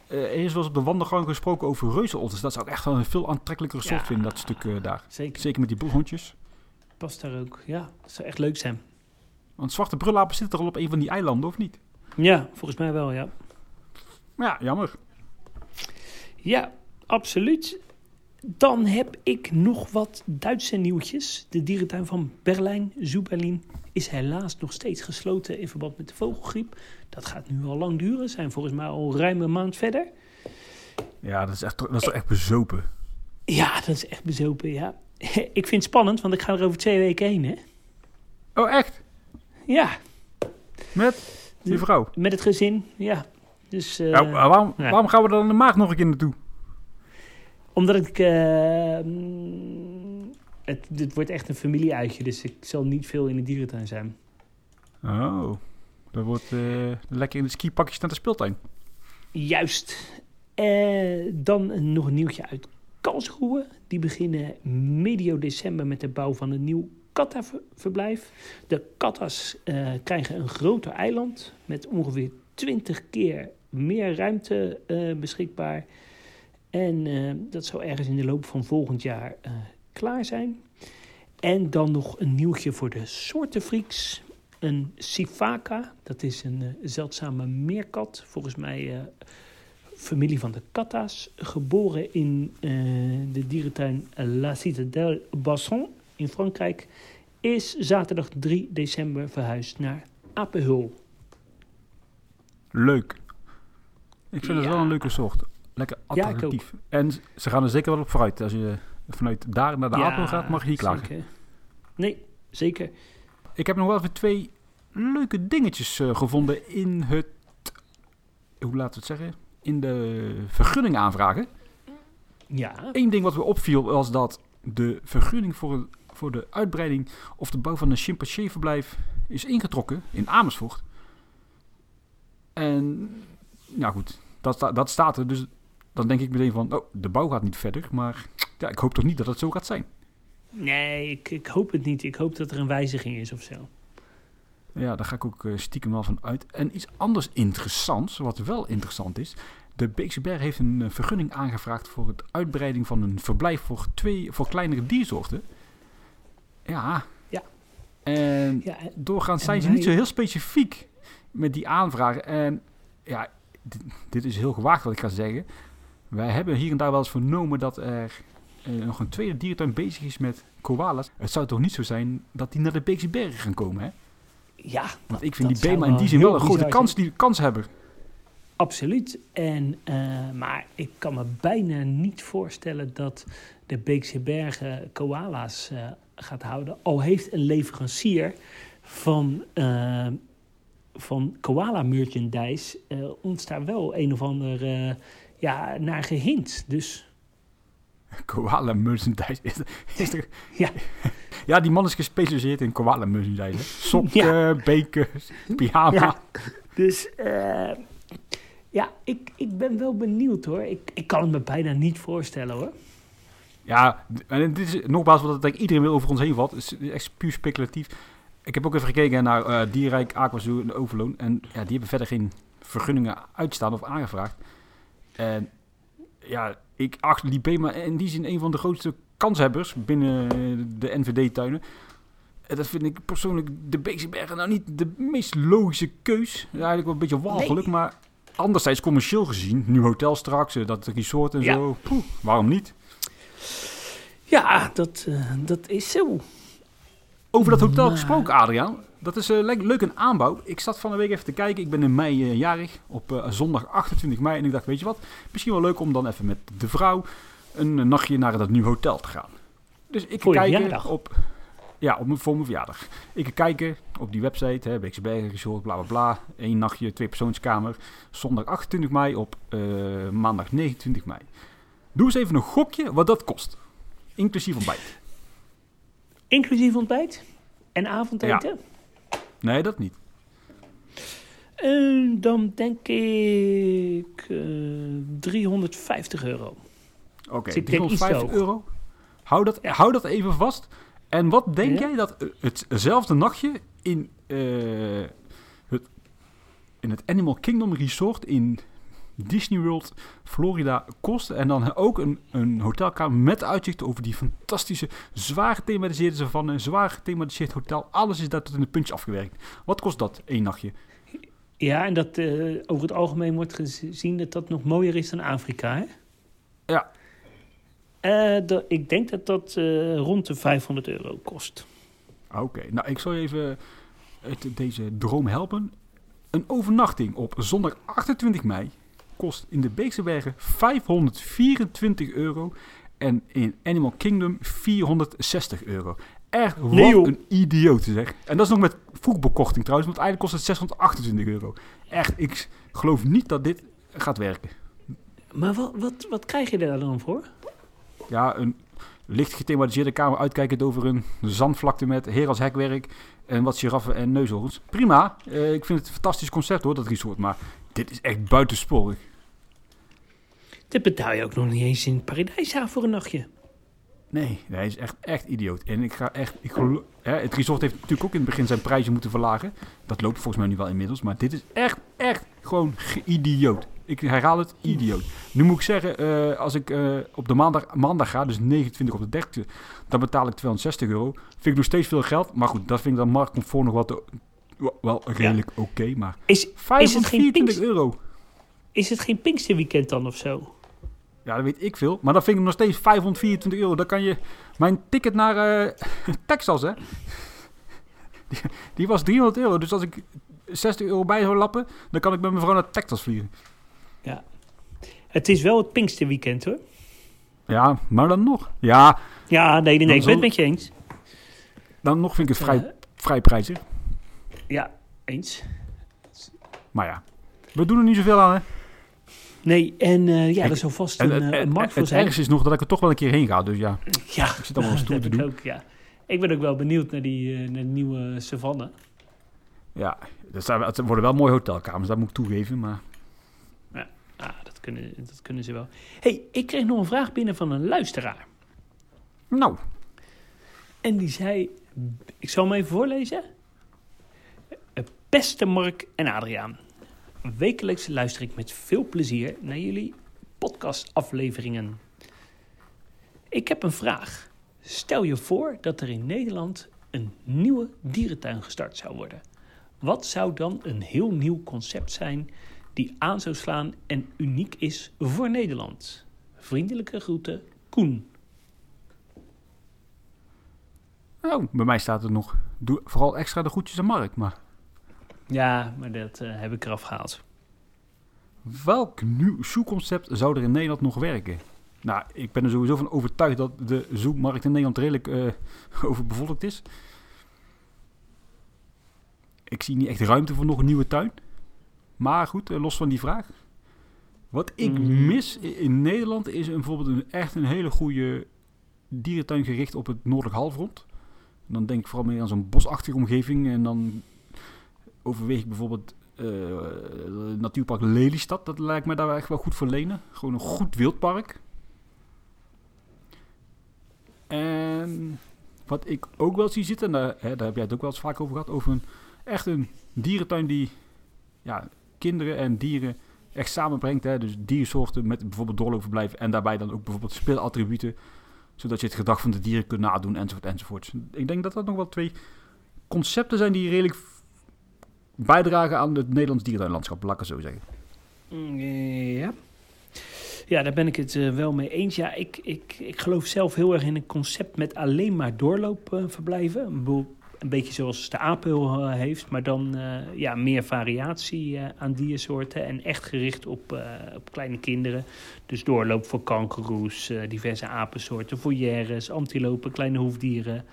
Eh, er wel eens op de wandelgang gesproken over reuzenotters. Dat zou ik echt wel een veel aantrekkelijker soort Ja. vinden, dat stuk eh, daar. Zeker, Zeker met die broerhondjes. past daar ook. Ja, dat zou echt leuk zijn. Want zwarte brulapen zitten er al op een van die eilanden, of niet? Ja, volgens mij wel, ja. Maar ja, jammer. Ja, absoluut. Dan heb ik nog wat Duitse nieuwtjes. De dierentuin van Berlijn, Zoo Berlin, is helaas nog steeds gesloten in verband met de vogelgriep. Dat gaat nu al lang duren, zijn volgens mij al ruim een maand verder. Ja, dat is, echt, dat is toch echt bezopen. Ja, dat is echt bezopen, ja. Ik vind het spannend, want ik ga er over twee weken heen, hè. Oh, echt? Ja, Met je vrouw? met het gezin, ja. Dus, eh, Ja, waarom, ja. waarom gaan we dan de maag nog een keer naartoe? Omdat ik... eh, mm, het, dit wordt echt een familieuitje, dus ik zal niet veel in de dierentuin zijn. Oh, dat wordt eh, lekker in de skipakjes naar de speeltuin. Juist. Eh, dan nog een nieuwtje uit Karlsruhe. Die beginnen medio december met de bouw van een nieuw kattaverblijf. De kattas eh, krijgen een groter eiland met ongeveer 20 keer meer ruimte eh, beschikbaar. En eh, dat zou ergens in de loop van volgend jaar klaar zijn. En dan nog een nieuwtje voor de soortenfreaks. Een Sifaka, dat is een zeldzame meerkat. Volgens mij familie van de katta's. Geboren in de dierentuin La Citadelle Basson in Frankrijk. Is zaterdag 3 december verhuisd naar Apenhul. Leuk. Ik vind het Ja. wel een leuke soort. Lekker Ja, attractief. en ze gaan er zeker wel op vooruit. Als je vanuit daar naar de Apel gaat, mag je hier klagen. zeker. Nee, zeker. Ik heb nog wel even twee leuke dingetjes eh, gevonden in het... Hoe laten we het zeggen? In de vergunning aanvragen. Ja, Eén ding wat me opviel was dat de vergunning voor, het- voor de uitbreiding of de bouw van een chimpansee-verblijf is ingetrokken in Amersfoort. En, nou goed, dat, dat staat er. Dus dan denk ik meteen van, oh, de bouw gaat niet verder. Maar ja, ik hoop toch niet dat het zo gaat zijn. nee, ik, ik hoop het niet. Ik hoop dat er een wijziging is of zo. Ja, daar ga ik ook eh, stiekem wel van uit. En iets anders interessants, wat wel interessant is. De Beekse Berg heeft een eh, vergunning aangevraagd voor het uitbreiding van een verblijf voor, twee, voor kleinere diersoorten. Ja. Ja. En Ja, en- doorgaans en zijn ze wij- niet zo heel specifiek met die aanvragen. En ja, dit, dit is heel gewaagd wat ik ga zeggen. Wij hebben hier en daar wel eens vernomen dat er eh, nog een tweede dierentuin bezig is met koalas. Het zou toch niet zo zijn dat die naar de Beekse Bergen gaan komen, hè? ja Want ik vind die Bema in die zin wel een grote kans, die, kans hebben. Absoluut. En, eh, maar ik kan me bijna niet voorstellen dat de Beekse Bergen koala's eh, gaat houden. Al heeft een leverancier van, eh, van koala merchandise eh, ons daar wel een of ander eh, ja, naar gehint. Dus Koala merchandise. Is, is er, Ja. ja, die man is gespecialiseerd in koala merchandise. Sokken, bekers, pyjama. Ja. Dus eh, ja, ik, ik ben wel benieuwd hoor. Ik, ik kan het me bijna niet voorstellen hoor. Ja, en dit is nogmaals wat ik iedereen wil over ons heen valt. Het is echt puur speculatief. Ik heb ook even gekeken naar eh Dierrijk, Aquazoo en Overloon. En ja, die hebben verder geen vergunningen uitstaan of aangevraagd. En ja, ik acht die Bema in die zin een van de grootste kanshebbers binnen de NVD-tuinen. En dat vind ik persoonlijk de Beekse nou niet de meest logische keus. Eigenlijk wel een beetje walgelijk, Nee. maar anderzijds commercieel gezien, nu hotel straks, eh, dat resort en Ja. zo, poeh, waarom niet? Ja, dat, eh, dat is zo. Over dat hotel Maar- gesproken, Adriaan. Dat is le- leuk een aanbouw. Ik zat van de week even te kijken. Ik ben in mei eh, jarig, op zondag 28 mei. En ik dacht, weet je wat, misschien wel leuk om dan even met de vrouw een, nachtje naar dat nieuwe hotel te gaan. Dus ik verjaardag? op... Ja, op mijn, voor mijn verjaardag. Ik ga kijken op die website, hè, Beekse Bergen Resort, bla bla bla. Eén nachtje, twee persoonskamer. Zondag 28 mei op maandag 29 mei. Doe eens even een gokje wat dat kost. Inclusief ontbijt. Inclusief ontbijt en avondeten. Nee, dat niet. En dan denk ik eh 350 euro. Oké, Dus ik denk iets te 350 hoog. euro. Hou dat, hou dat even vast. En wat denk Ja? jij dat eh, hetzelfde nachtje in, eh, het, in het Animal Kingdom Resort in Disney World Florida kost? En dan ook een, een hotelkamer met uitzicht over die fantastische, zwaar gethematiseerde savanne, zwaar gethematiseerd hotel. Alles is daar tot in het puntje afgewerkt. Wat kost dat, één nachtje? Ja, en dat eh, over het algemeen wordt gezien dat dat nog mooier is dan Afrika, hè? Ja. Eh, ik denk dat dat eh, rond de 500 euro kost. Oké, nou ik zal je even uit deze droom helpen. Een overnachting op zondag 28 mei kost in de Beekse Bergen 524 euro en in Animal Kingdom 460 euro. Echt wat Nee, een idioot zeg. En dat is nog met vroegbekorting trouwens, want eigenlijk kost het 628 euro. Echt, ik geloof niet dat dit gaat werken. Maar wat, wat, wat krijg je daar dan voor? Ja, een licht gethematiseerde kamer uitkijkend over een zandvlakte met heer als hekwerk en wat giraffen en neushoorns. Prima, Eh, ik vind het een fantastisch concept hoor, dat resort, maar dit is echt buitensporig. Dit betaal je ook nog niet eens in Paradijshaven voor een nachtje. Nee, hij is echt, echt idioot. En ik ga echt, ik hè, het resort heeft natuurlijk ook in het begin zijn prijzen moeten verlagen. Dat loopt volgens mij nu wel inmiddels, maar dit is echt, echt gewoon idioot. Ik herhaal het, idioot. Nu moet ik zeggen, eh, als ik eh, op de maandag, maandag ga, dus 29 op de 30 dan betaal ik 260 euro. Vind ik nog steeds veel geld, maar goed, dat vind ik dan marktconform nog wat wel- redelijk oké, maar Is, 524 euro. is het geen Pinksterweekend dan of zo? Ja, dat weet ik veel. Maar dan vind ik nog steeds 524 euro. Dan kan je mijn ticket naar eh, Texas, hè. Die, die was 300 euro. Dus als ik 60 euro bij zou lappen, dan kan ik met mijn vrouw naar Texas vliegen. Het is wel het Pinksterweekend hoor. Ja, maar dan nog. Ja, Ja, nee, nee, nee, ik ben het met je eens. dan nog vind ik het vrij, Eh, vrij prijzig. ja, eens. Maar ja, we doen er niet zoveel aan, hè. Nee, en eh, ja, er zal vast En een, het, eh, een het, markt voor het zijn. ergste is nog dat ik er toch wel een keer heen ga. Dus ja, Ja, ik zit allemaal stoer dat te doen. ook, ja. Ik ben ook wel benieuwd naar die eh, naar de nieuwe savanne. Ja, dat zijn, het worden wel mooie hotelkamers, dat moet ik toegeven. Maar Ah, dat kunnen, dat kunnen ze wel. hey, ik kreeg nog een vraag binnen van een luisteraar. nou, En die zei, ik zal hem even voorlezen. Beste Mark en Adriaan. Wekelijks luister ik met veel plezier naar jullie podcastafleveringen. Ik heb een vraag. Stel je voor dat er in Nederland een nieuwe dierentuin gestart zou worden. Wat zou dan een heel nieuw concept zijn die aan zou slaan en uniek is voor Nederland? Vriendelijke groeten, Koen. nou, bij mij staat er nog, doe vooral extra de groetjes aan Mark. Maar Ja, maar dat eh, heb ik eraf gehaald. Welk nieuw zoekconcept zou er in Nederland nog werken? Nou, ik ben er sowieso van overtuigd dat de zoekmarkt in Nederland redelijk eh, overbevolkt is. Ik zie niet echt ruimte voor nog een nieuwe tuin. Maar goed, eh, los van die vraag. Wat ik Mhm. mis in Nederland is een, bijvoorbeeld een, echt een hele goede dierentuin gericht op het noordelijk halfrond. En dan denk ik vooral meer aan zo'n bosachtige omgeving. En dan overweeg ik bijvoorbeeld eh, natuurpark Lelystad. Dat lijkt me daar echt wel goed voor lenen. Gewoon een goed wildpark. En wat ik ook wel zie zitten, en daar, hè, daar heb jij het ook wel eens vaak over gehad, over een echt een dierentuin die ja, kinderen en dieren echt samenbrengt. Hè? Dus diersoorten met bijvoorbeeld doorloopverblijven en daarbij dan ook bijvoorbeeld speelattributen, zodat je het gedrag van de dieren kunt nadoen enzovoort enzovoort. Ik denk dat dat nog wel twee concepten zijn die redelijk bijdragen aan het Nederlands dierentuinlandschap, laat ik zo zeggen. Mm, Ja. Ja, daar ben ik het eh, wel mee eens. Ja, ik, ik, ik geloof zelf heel erg in een concept met alleen maar doorloopverblijven. Boel- een beetje zoals de apel eh, heeft, maar dan eh, ja, meer variatie eh, aan diersoorten en echt gericht op, eh, op kleine kinderen. Dus doorloop voor kangoeroes, eh, diverse apensoorten, foyeres, antilopen, kleine hoefdieren.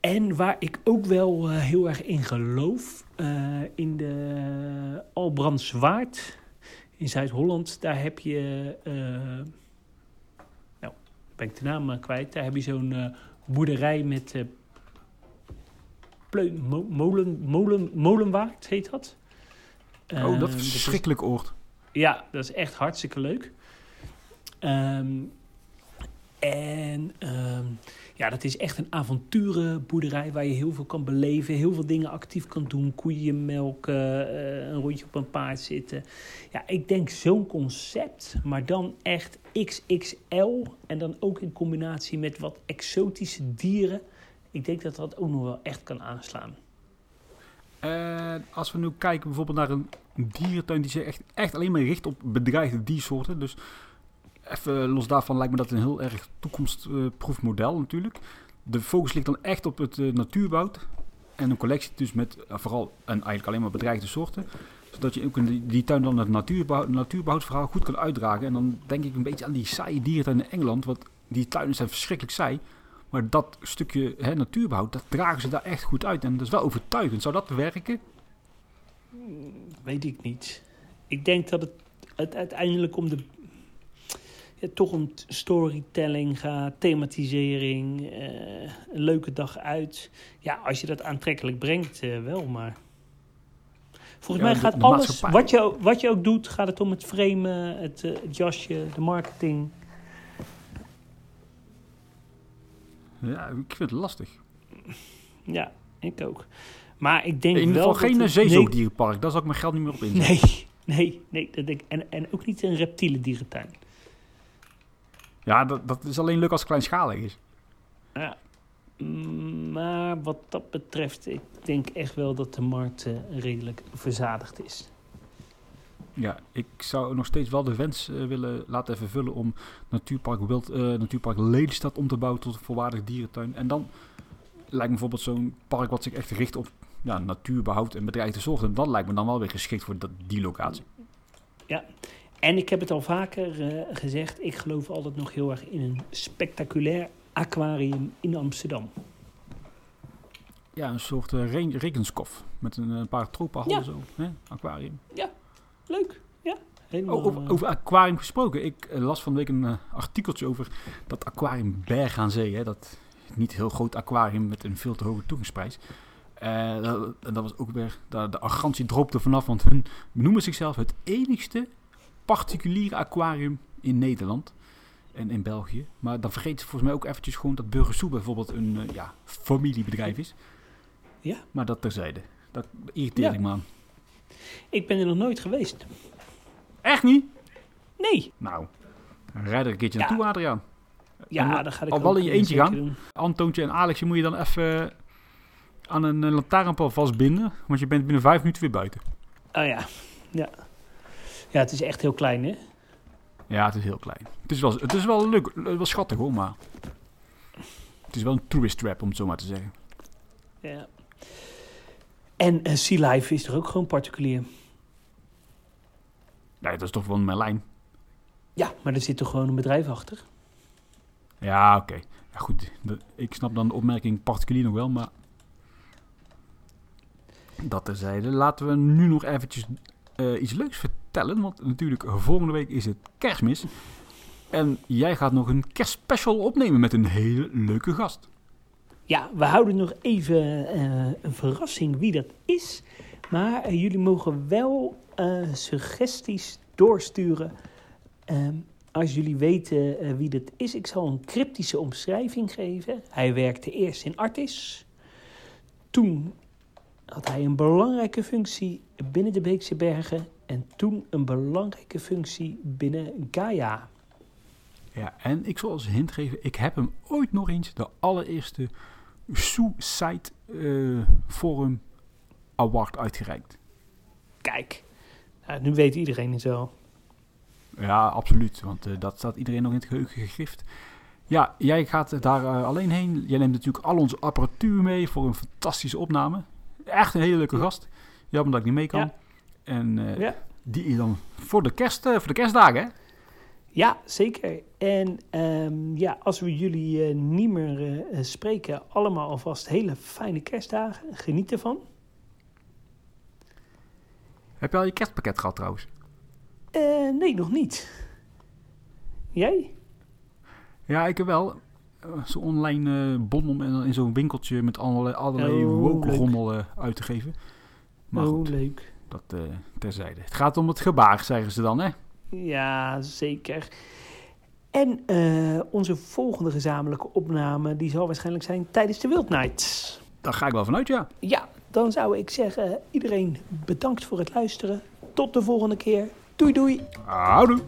En waar ik ook wel eh, heel erg in geloof, eh, in de Albrandswaard in Zuid-Holland, daar heb je, eh, nou, ben ik de naam eh, kwijt, daar heb je zo'n boerderij met, Pleun, mo- molen, molen, Molenwaard heet dat. oh, dat Ehm, is een is- verschrikkelijk oord. ja, dat is echt hartstikke leuk. Ehm, en ehm, ja, dat is echt een avonturenboerderij waar je heel veel kan beleven, heel veel dingen actief kan doen. Koeien melken, eh, een rondje op een paard zitten. Ja, ik denk zo'n concept, maar dan echt XXL en dan ook in combinatie met wat exotische dieren. Ik denk dat dat ook nog wel echt kan aanslaan. Eh, als we nu kijken bijvoorbeeld naar een dierentuin die zich echt, echt alleen maar richt op bedreigde diersoorten. Dus even los daarvan lijkt me dat een heel erg toekomstproef model natuurlijk. De focus ligt dan echt op het eh, natuurwoud. En een collectie dus met eh, vooral en eigenlijk alleen maar bedreigde soorten. Zodat je ook in die, tuin dan het natuurbehoud, natuurbehoudsverhaal goed kan uitdragen. En dan denk ik een beetje aan die saaie dierentuin in Engeland. Want die tuinen zijn verschrikkelijk saai. Maar dat stukje hè, dat dragen ze daar echt goed uit. En dat is wel overtuigend. Zou dat werken? Weet ik niet. Ik denk dat het, het uiteindelijk om de. Ja, toch om storytelling gaat, thematisering, eh, een leuke dag uit. Ja, als je dat aantrekkelijk brengt, eh, wel, maar. Volgens Ja, mij gaat alles, maatschappij. wat je, ook- wat je ook doet, gaat het om het framen, het, eh, het jasje, de marketing. Ja, ik vind het lastig. Ja, ik ook. Maar ik denk In ieder wel geval geen het- zeezoogdierenpark. Daar zal ik mijn geld niet meer op inzetten. Nee, nee, nee. Dat denk ik. En, en ook niet een reptiele dierentuin. Ja, dat, dat is alleen leuk als het kleinschalig is. Ja. Mm, Maar wat dat betreft, ik denk echt wel dat de markt eh, redelijk verzadigd is. Ja, ik zou nog steeds wel de wens eh, willen laten vervullen om Natuurpark, Wild, eh, Natuurpark Lelystad om te bouwen tot een volwaardig dierentuin. En dan lijkt me bijvoorbeeld zo'n park wat zich echt richt op ja, natuurbehoud en bedreigde soorten. Dat lijkt me dan wel weer geschikt voor dat, die locatie. En ik heb het al vaker eh, gezegd, ik geloof altijd nog heel erg in een spectaculair aquarium in Amsterdam. Ja, een soort uh, rekenskof met een, een paar tropenhallen Ja. zo. Hè? Aquarium. Leuk, ja. Helemaal, Oh, over, eh, over aquarium gesproken. Ik las van de week een artikeltje over dat aquarium Berg aan Zee. Hè? Dat niet heel groot aquarium met een veel te hoge toegangsprijs. Eh, dat, en dat was ook weer, de, de arrogantie droopte vanaf, want hun noemen zichzelf het enigste particuliere aquarium in Nederland en in België. Maar dan vergeet ze volgens mij ook eventjes gewoon dat Burgersoe bijvoorbeeld een eh, ja, familiebedrijf is. Ja. Maar dat terzijde. Dat irriteer Ja. ik me aan. Ik ben er nog nooit geweest. Echt niet? Nee. Nou, rijd er een keertje Ja. naartoe, Adriaan. Ja, En dan ga ik al wel in je eh, eentje gaan? doen. Antoontje en Alexje moet je dan even aan een eh, lantaarnpaal vastbinden. Want je bent binnen vijf minuten weer buiten. Oh ja. ja. Ja, het is echt heel klein, hè? Ja, het is heel klein. Het is wel, het is wel leuk, wel schattig hoor, maar... Het is wel een tourist trap, om het zo maar te zeggen. Ja. En eh, Sea Life is er ook gewoon particulier. Nee, dat is toch wel mijn lijn. Ja, maar er zit toch gewoon een bedrijf achter? Ja, oké. Ja, goed, ik snap dan de opmerking particulier nog wel, maar... Dat terzijde. Laten we nu nog eventjes eh, iets leuks vertellen. Want natuurlijk, volgende week is het kerstmis. En jij gaat nog een kerstspecial opnemen met een hele leuke gast. Ja, we houden nog even eh, een verrassing wie dat is. Maar eh, jullie mogen wel eh, suggesties doorsturen. Ehm, als jullie weten wie dat is, ik zal een cryptische omschrijving geven. Hij werkte eerst in Artis. Toen had hij een belangrijke functie binnen de Beekse Bergen. En toen een belangrijke functie binnen Gaia. Ja, en ik zal als hint geven, ik heb hem ooit nog eens de allereerste Suicide eh, Forum Award uitgereikt. Kijk, nou, nu weet iedereen het wel. Ja, absoluut, want eh, dat staat iedereen nog in het geheugen gegrift. Ja, jij gaat daar eh, alleen heen. Jij neemt natuurlijk al onze apparatuur mee voor een fantastische opname. Echt een hele leuke gast. Jammer dat ik niet mee kan. Ja. En eh, Ja. die is dan voor de, kerst, eh, voor de kerstdagen, hè? Ja, zeker. En ehm, ja, als we jullie eh, niet meer spreken, allemaal alvast hele fijne kerstdagen. Geniet ervan. Heb je al je kerstpakket gehad trouwens? Nee, nog niet. Jij? Ja, ik wel. eh, zo'n online eh, bon om in, in zo'n winkeltje met allerlei, allerlei Oh, uit te geven. Maar oh, goed, leuk. Dat eh, terzijde. Het gaat om het gebaar, zeggen ze dan, hè? Ja, zeker. En eh, onze volgende gezamenlijke opname, die zal waarschijnlijk zijn tijdens de Wild Nights. Daar ga ik wel vanuit, ja. Ja, dan zou ik zeggen, iedereen bedankt voor het luisteren. Tot de volgende keer. Doei doei. Houdoe.